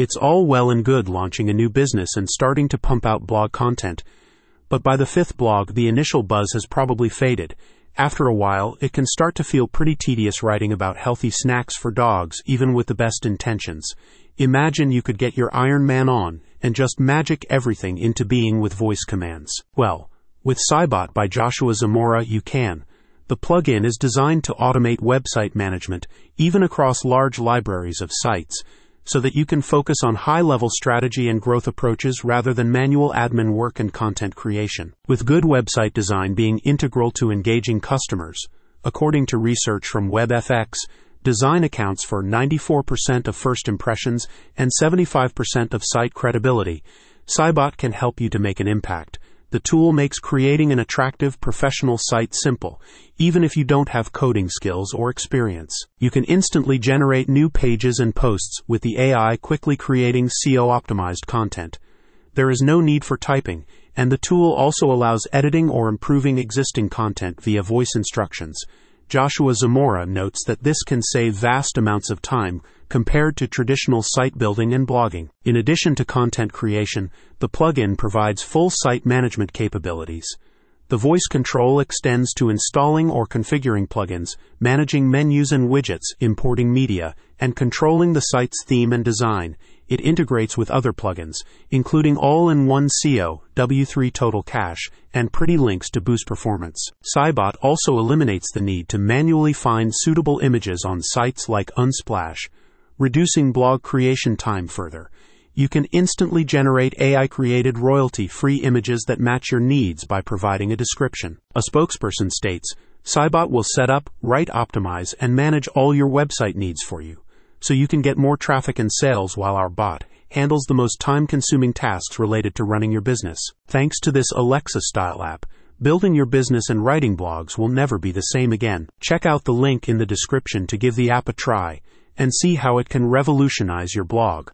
It's all well and good launching a new business and starting to pump out blog content, but by the fifth blog, the initial buzz has probably faded. After a while, it can start to feel pretty tedious writing about healthy snacks for dogs, even with the best intentions. Imagine you could get your Iron Man on and just magic everything into being with voice commands. Well, with Saiybot by Joshua Zamora, you can. The plugin is designed to automate website management, even across large libraries of sites, so that you can focus on high level strategy and growth approaches rather than manual admin work and content creation. With good website design being integral to engaging customers, according to research from WebFX, design accounts for 94% of first impressions and 75% of site credibility. Saiybot can help you to make an impact the tool makes creating an attractive professional site simple, even if you don't have coding skills or experience. You can instantly generate new pages and posts with the AI quickly creating SEO optimized content. There is no need for typing, and the tool also allows editing or improving existing content via voice instructions. Joshua Zamora notes that this can save vast amounts of time compared to traditional site building and blogging. In addition to content creation, the plugin provides full site management capabilities. The voice control extends to installing or configuring plugins, managing menus and widgets, importing media, and controlling the site's theme and design. It integrates with other plugins, including all-in-one SEO, W3 Total Cache, and Pretty Links to boost performance. Saiybot also eliminates the need to manually find suitable images on sites like Unsplash, reducing blog creation time further. You can instantly generate AI created royalty free images that match your needs by providing a description. A spokesperson states Saiybot will set up, write, optimize, and manage all your website needs for you, so you can get more traffic and sales while our bot handles the most time consuming tasks related to running your business. Thanks to this Alexa style app, building your business and writing blogs will never be the same again. Check out the link in the description to give the app a try and see how it can revolutionize your blog.